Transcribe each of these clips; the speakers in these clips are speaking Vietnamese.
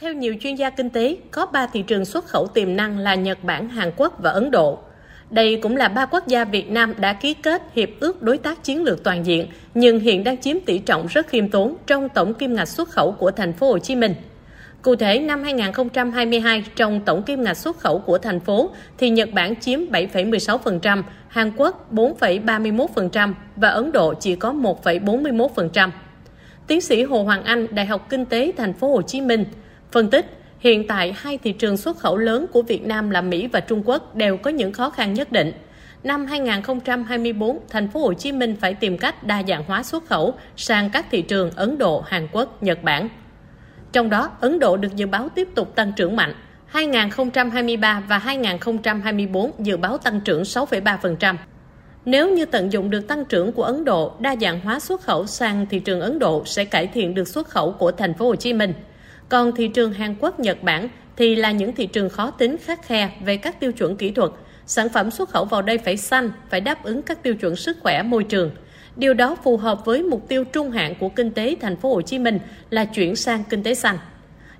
Theo nhiều chuyên gia kinh tế, có 3 thị trường xuất khẩu tiềm năng là Nhật Bản, Hàn Quốc và Ấn Độ. Đây cũng là ba quốc gia Việt Nam đã ký kết hiệp ước đối tác chiến lược toàn diện, nhưng hiện đang chiếm tỷ trọng rất khiêm tốn trong tổng kim ngạch xuất khẩu của thành phố Hồ Chí Minh. Cụ thể, năm 2022, trong tổng kim ngạch xuất khẩu của thành phố, thì Nhật Bản chiếm 7,16%, Hàn Quốc 4,31% và Ấn Độ chỉ có 1,41%. Tiến sĩ Hồ Hoàng Anh, Đại học Kinh tế Thành phố Hồ Chí Minh, phân tích hiện tại hai thị trường xuất khẩu lớn của Việt Nam là Mỹ và Trung Quốc đều có những khó khăn nhất định. Năm 2024, thành phố Hồ Chí Minh phải tìm cách đa dạng hóa xuất khẩu sang các thị trường Ấn Độ, Hàn Quốc, Nhật Bản. Trong đó, Ấn Độ được dự báo tiếp tục tăng trưởng mạnh. 2023 và 2024 dự báo tăng trưởng 6,3%. Nếu như tận dụng được tăng trưởng của Ấn Độ, đa dạng hóa xuất khẩu sang thị trường Ấn Độ sẽ cải thiện được xuất khẩu của thành phố Hồ Chí Minh. Còn thị trường Hàn Quốc, Nhật Bản thì là những thị trường khó tính khắc khe về các tiêu chuẩn kỹ thuật. Sản phẩm xuất khẩu vào đây phải xanh, phải đáp ứng các tiêu chuẩn sức khỏe môi trường. Điều đó phù hợp với mục tiêu trung hạn của kinh tế thành phố Hồ Chí Minh là chuyển sang kinh tế xanh.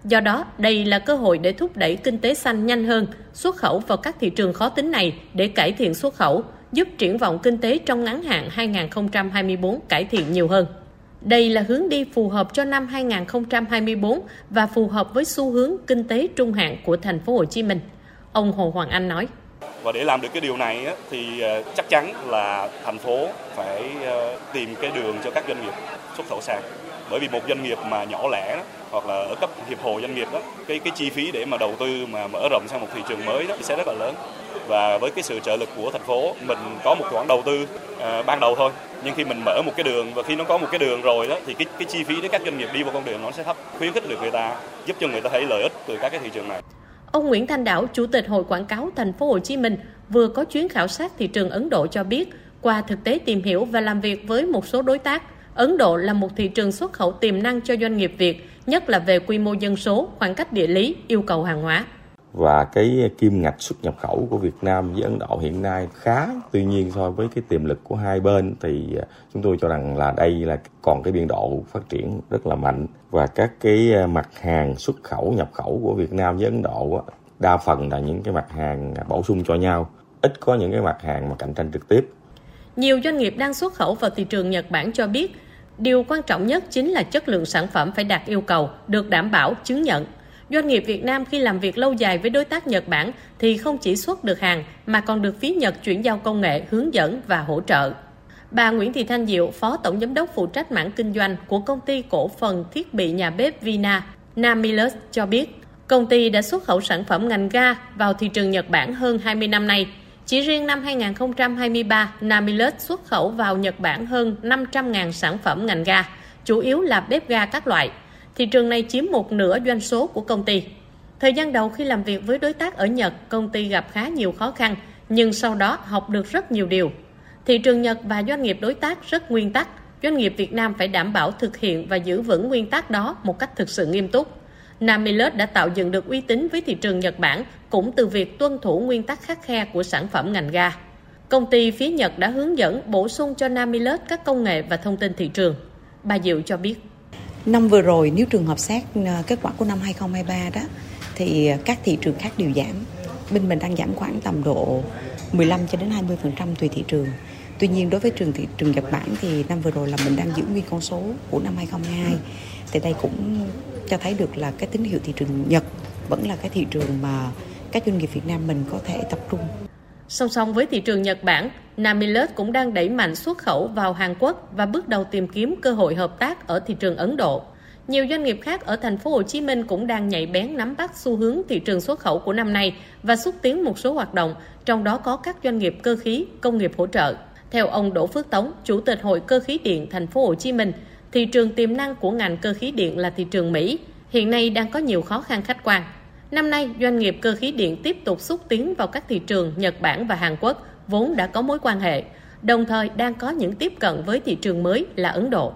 Do đó, đây là cơ hội để thúc đẩy kinh tế xanh nhanh hơn, xuất khẩu vào các thị trường khó tính này để cải thiện xuất khẩu, giúp triển vọng kinh tế trong ngắn hạn 2024 cải thiện nhiều hơn. Đây là hướng đi phù hợp cho năm 2024 và phù hợp với xu hướng kinh tế trung hạn của thành phố Hồ Chí Minh. Ông Hồ Hoàng Anh nói: và để làm được cái điều này thì ờ, chắc chắn là thành phố phải ờ, tìm cái đường cho các doanh nghiệp xuất khẩu sang. Bởi vì một doanh nghiệp mà nhỏ lẻ đó, hoặc là ở cấp hiệp hội doanh nghiệp đó cái cái chi phí để mà đầu tư mà mở rộng sang một thị trường mới đó sẽ rất là lớn và với cái sự trợ lực của thành phố mình có một khoản đầu tư à, ban đầu thôi. Nhưng khi mình mở một cái đường và khi nó có một cái đường rồi đó thì cái cái chi phí để các doanh nghiệp đi vào con đường nó sẽ thấp khuyến khích được người ta giúp cho người ta thấy lợi ích từ các cái thị trường này. Ông Nguyễn Thanh Đảo, Chủ tịch Hội Quảng cáo Thành phố Hồ Chí Minh, vừa có chuyến khảo sát thị trường Ấn Độ cho biết, qua thực tế tìm hiểu và làm việc với một số đối tác, Ấn Độ là một thị trường xuất khẩu tiềm năng cho doanh nghiệp Việt, nhất là về quy mô dân số, khoảng cách địa lý, yêu cầu hàng hóa và cái kim ngạch xuất nhập khẩu của Việt Nam với Ấn Độ hiện nay khá, tuy nhiên so với cái tiềm lực của hai bên thì à, chúng tôi cho rằng là đây là còn cái biên độ phát triển rất là mạnh. Và các cái à, mặt hàng xuất khẩu, nhập khẩu của Việt Nam với Ấn Độ đa phần là những cái mặt hàng à, bổ sung cho nhau. Ít có những cái mặt hàng mà cạnh tranh trực tiếp. Nhiều doanh nghiệp đang xuất khẩu vào thị trường Nhật Bản cho biết, điều quan trọng nhất chính là chất lượng sản phẩm phải đạt yêu cầu, được đảm bảo, chứng nhận. Doanh nghiệp Việt Nam khi làm việc lâu dài với đối tác Nhật Bản thì không chỉ xuất được hàng mà còn được phía Nhật chuyển giao công nghệ, hướng dẫn và hỗ trợ. Bà Nguyễn Thị Thanh Diệu, Phó Tổng Giám đốc phụ trách mảng kinh doanh của công ty cổ phần thiết bị nhà bếp Vina, Namilus cho biết, công ty đã xuất khẩu sản phẩm ngành ga vào thị trường Nhật Bản hơn 20 năm nay. Chỉ riêng năm 2023, Namilus xuất khẩu vào Nhật Bản hơn 500.000 sản phẩm ngành ga, chủ yếu là bếp ga các loại – thị trường này chiếm một nửa doanh số của công ty. Thời gian đầu khi làm việc với đối tác ở Nhật, công ty gặp khá nhiều khó khăn, nhưng sau đó học được rất nhiều điều. Thị trường Nhật và doanh nghiệp đối tác rất nguyên tắc, doanh nghiệp Việt Nam phải đảm bảo thực hiện và giữ vững nguyên tắc đó một cách thực sự nghiêm túc. Namilus đã tạo dựng được uy tín với thị trường Nhật Bản cũng từ việc tuân thủ nguyên tắc khắc khe của sản phẩm ngành ga. Công ty phía Nhật đã hướng dẫn bổ sung cho Namilus các công nghệ và thông tin thị trường. Bà Diệu cho biết. Năm vừa rồi nếu trường hợp xét ờ, kết quả của năm 2023 đó thì các thị trường khác đều giảm. Bên mình đang giảm khoảng tầm độ 15 cho đến 20% tùy thị trường. Tuy nhiên đối với trường thị trường Nhật Bản thì năm vừa rồi là mình đang giữ nguyên con số của năm 2022. Thì đây cũng cho thấy được là cái tín hiệu thị trường Nhật vẫn là cái thị trường mà các doanh nghiệp Việt Nam mình có thể tập trung. Song song với thị trường Nhật Bản, Namilus cũng đang đẩy mạnh xuất khẩu vào Hàn Quốc và bước đầu tìm kiếm cơ hội hợp tác ở thị trường Ấn Độ. Nhiều doanh nghiệp khác ở thành phố Hồ Chí Minh cũng đang nhạy bén nắm bắt xu hướng thị trường xuất khẩu của năm nay và xúc tiến một số hoạt động, trong đó có các doanh nghiệp cơ khí, công nghiệp hỗ trợ. Theo ông Đỗ Phước Tống, Chủ tịch Hội Cơ khí điện thành phố Hồ Chí Minh, thị trường tiềm năng của ngành cơ khí điện là thị trường Mỹ, hiện nay đang có nhiều khó khăn khách quan. Năm nay, doanh nghiệp cơ khí điện tiếp tục xúc tiến vào các thị trường Nhật Bản và Hàn Quốc vốn đã có mối quan hệ, đồng thời đang có những tiếp cận với thị trường mới là Ấn Độ.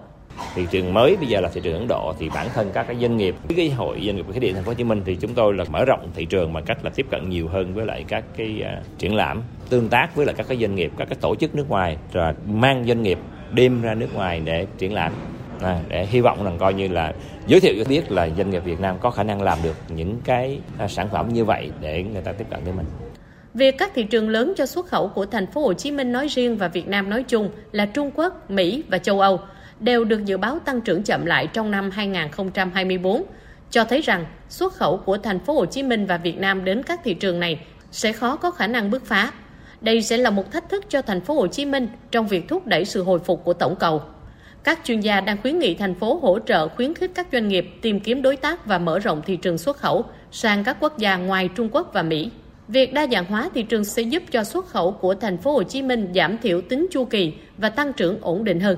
Thị trường mới bây giờ là thị trường Ấn Độ thì bản thân các cái doanh nghiệp, cái hội doanh nghiệp khí điện thành phố Hồ Chí Minh thì chúng tôi là mở rộng thị trường bằng cách là tiếp cận nhiều hơn với lại các cái uh, triển lãm, tương tác với lại các cái doanh nghiệp, các cái tổ chức nước ngoài rồi mang doanh nghiệp đem ra nước ngoài để triển lãm à, để hy vọng rằng coi như là giới thiệu cho biết là doanh nghiệp Việt Nam có khả năng làm được những cái à, sản phẩm như vậy để người ta tiếp cận với mình. Việc các thị trường lớn cho xuất khẩu của thành phố Hồ Chí Minh nói riêng và Việt Nam nói chung là Trung Quốc, Mỹ và châu Âu đều được dự báo tăng trưởng chậm lại trong năm 2024, cho thấy rằng xuất khẩu của thành phố Hồ Chí Minh và Việt Nam đến các thị trường này sẽ khó có khả năng bứt phá. Đây sẽ là một thách thức cho thành phố Hồ Chí Minh trong việc thúc đẩy sự hồi phục của tổng cầu. Các chuyên gia đang khuyến nghị thành phố hỗ trợ khuyến khích các doanh nghiệp tìm kiếm đối tác và mở rộng thị trường xuất khẩu sang các quốc gia ngoài Trung Quốc và Mỹ. Việc đa dạng hóa thị trường sẽ giúp cho xuất khẩu của thành phố Hồ Chí Minh giảm thiểu tính chu kỳ và tăng trưởng ổn định hơn.